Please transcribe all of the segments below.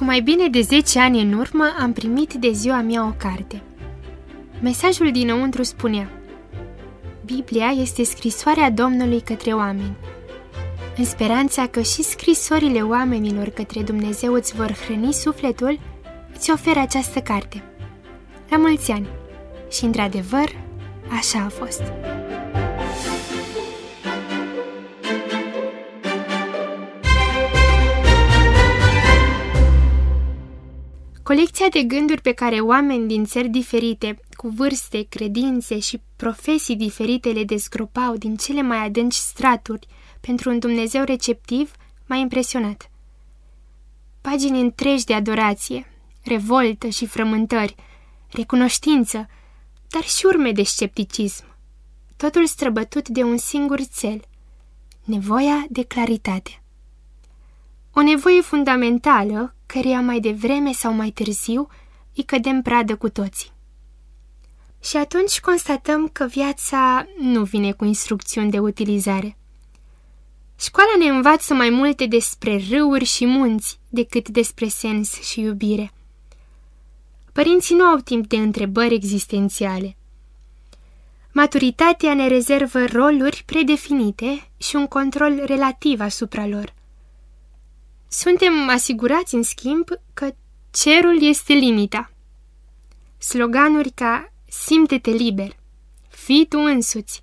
Cu mai bine de 10 ani în urmă am primit de ziua mea o carte. Mesajul dinăuntru spunea Biblia este scrisoarea Domnului către oameni. În speranța că și scrisorile oamenilor către Dumnezeu îți vor hrăni sufletul, îți ofer această carte. La mulți ani! Și într-adevăr, așa a fost. Colecția de gânduri pe care oameni din țări diferite, cu vârste, credințe și profesii diferite le dezgropau din cele mai adânci straturi pentru un Dumnezeu receptiv m-a impresionat. Pagini întregi de adorație, revoltă și frământări, recunoștință, dar și urme de scepticism. Totul străbătut de un singur cel, nevoia de claritate. O nevoie fundamentală, căreia mai devreme sau mai târziu îi cădem pradă cu toții. Și atunci constatăm că viața nu vine cu instrucțiuni de utilizare. Școala ne învață mai multe despre râuri și munți decât despre sens și iubire. Părinții nu au timp de întrebări existențiale. Maturitatea ne rezervă roluri predefinite și un control relativ asupra lor. Suntem asigurați, în schimb, că cerul este limita. Sloganuri ca Simte-te liber, fii tu însuți,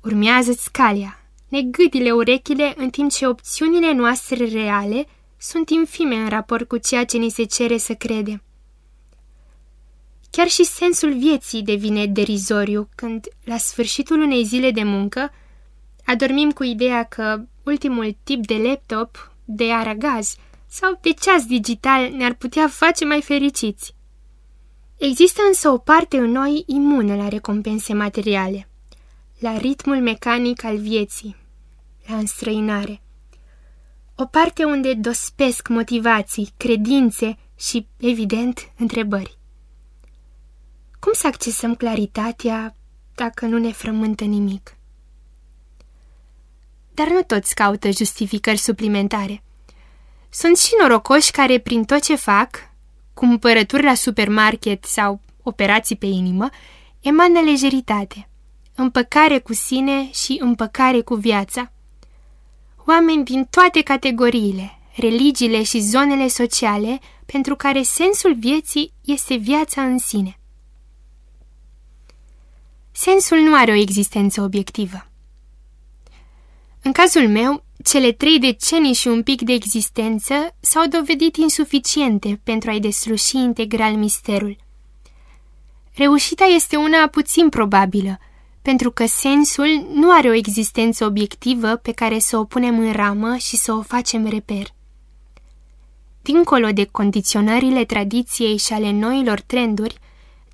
urmează-ți calea, ne gâdile urechile în timp ce opțiunile noastre reale sunt infime în raport cu ceea ce ni se cere să credem. Chiar și sensul vieții devine derizoriu când, la sfârșitul unei zile de muncă, adormim cu ideea că ultimul tip de laptop, de aragaz sau de ceas digital ne-ar putea face mai fericiți. Există însă o parte în noi imună la recompense materiale, la ritmul mecanic al vieții, la înstrăinare. O parte unde dospesc motivații, credințe și, evident, întrebări. Cum să accesăm claritatea dacă nu ne frământă nimic? Dar nu toți caută justificări suplimentare. Sunt și norocoși care, prin tot ce fac, cumpărături la supermarket sau operații pe inimă, emană lejeritate, împăcare cu sine și împăcare cu viața. Oameni din toate categoriile, religiile și zonele sociale, pentru care sensul vieții este viața în sine. Sensul nu are o existență obiectivă. În cazul meu, cele trei decenii și un pic de existență s-au dovedit insuficiente pentru a-i desluși integral misterul. Reușita este una puțin probabilă, pentru că sensul nu are o existență obiectivă pe care să o punem în ramă și să o facem reper. Dincolo de condiționările tradiției și ale noilor trenduri,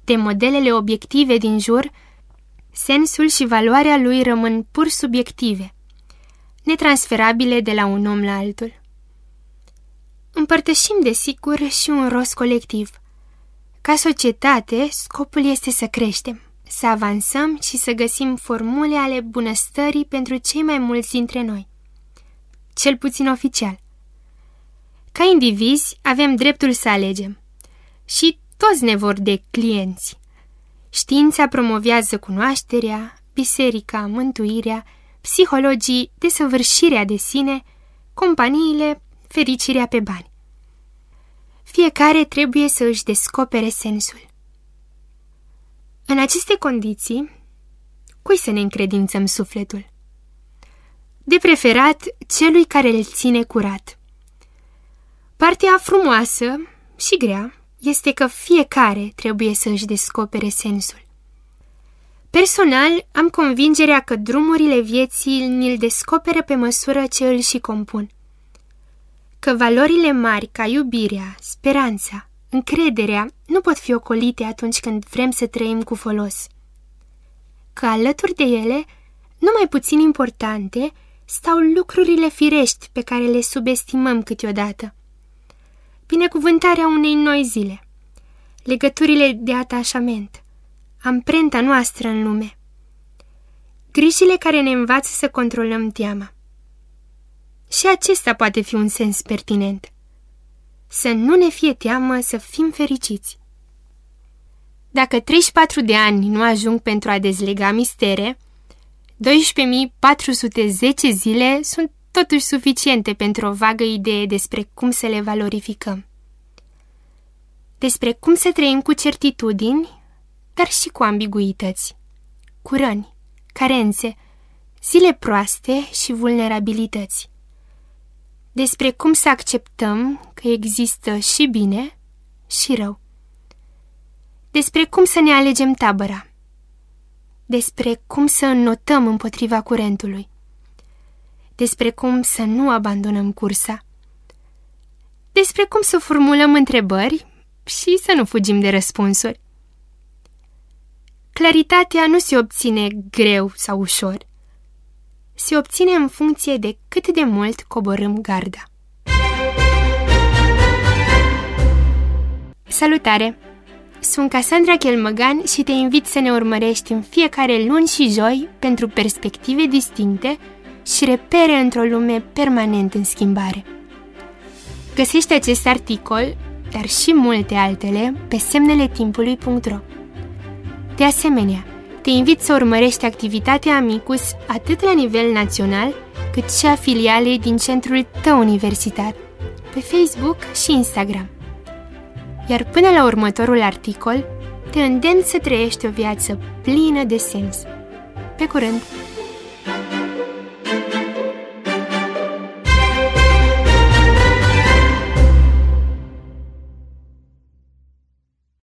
de modelele obiective din jur, sensul și valoarea lui rămân pur subiective – netransferabile de la un om la altul. Împărtășim, desigur, și un rost colectiv. Ca societate, scopul este să creștem, să avansăm și să găsim formule ale bunăstării pentru cei mai mulți dintre noi. Cel puțin oficial. Ca indivizi, avem dreptul să alegem. Și toți ne vor de clienți. Știința promovează cunoașterea, biserica, mântuirea, psihologii, desăvârșirea de sine, companiile, fericirea pe bani. Fiecare trebuie să își descopere sensul. În aceste condiții, cui să ne încredințăm sufletul? De preferat, celui care îl ține curat. Partea frumoasă și grea este că fiecare trebuie să își descopere sensul. Personal, am convingerea că drumurile vieții ni-l descoperă pe măsură ce îl și compun. Că valorile mari ca iubirea, speranța, încrederea nu pot fi ocolite atunci când vrem să trăim cu folos. Că alături de ele, nu mai puțin importante, stau lucrurile firești pe care le subestimăm câteodată. Binecuvântarea unei noi zile, legăturile de atașament, amprenta noastră în lume. Grijile care ne învață să controlăm teama. Și acesta poate fi un sens pertinent. Să nu ne fie teamă să fim fericiți. Dacă 34 de ani nu ajung pentru a dezlega mistere, 12.410 zile sunt totuși suficiente pentru o vagă idee despre cum să le valorificăm. Despre cum să trăim cu certitudini, dar și cu ambiguități, cu răni, carențe, zile proaste și vulnerabilități. Despre cum să acceptăm că există și bine și rău. Despre cum să ne alegem tabăra. Despre cum să înnotăm împotriva curentului. Despre cum să nu abandonăm cursa. Despre cum să formulăm întrebări și să nu fugim de răspunsuri. Claritatea nu se obține greu sau ușor. Se obține în funcție de cât de mult coborâm garda. Salutare! Sunt Cassandra Chelmăgan și te invit să ne urmărești în fiecare luni și joi pentru perspective distincte și repere într-o lume permanent în schimbare. Găsești acest articol, dar și multe altele, pe semnele timpului.ro. De asemenea, te invit să urmărești activitatea Amicus atât la nivel național, cât și a filialei din centrul tău universitar, pe Facebook și Instagram. Iar până la următorul articol, te îndemn să trăiești o viață plină de sens. Pe curând!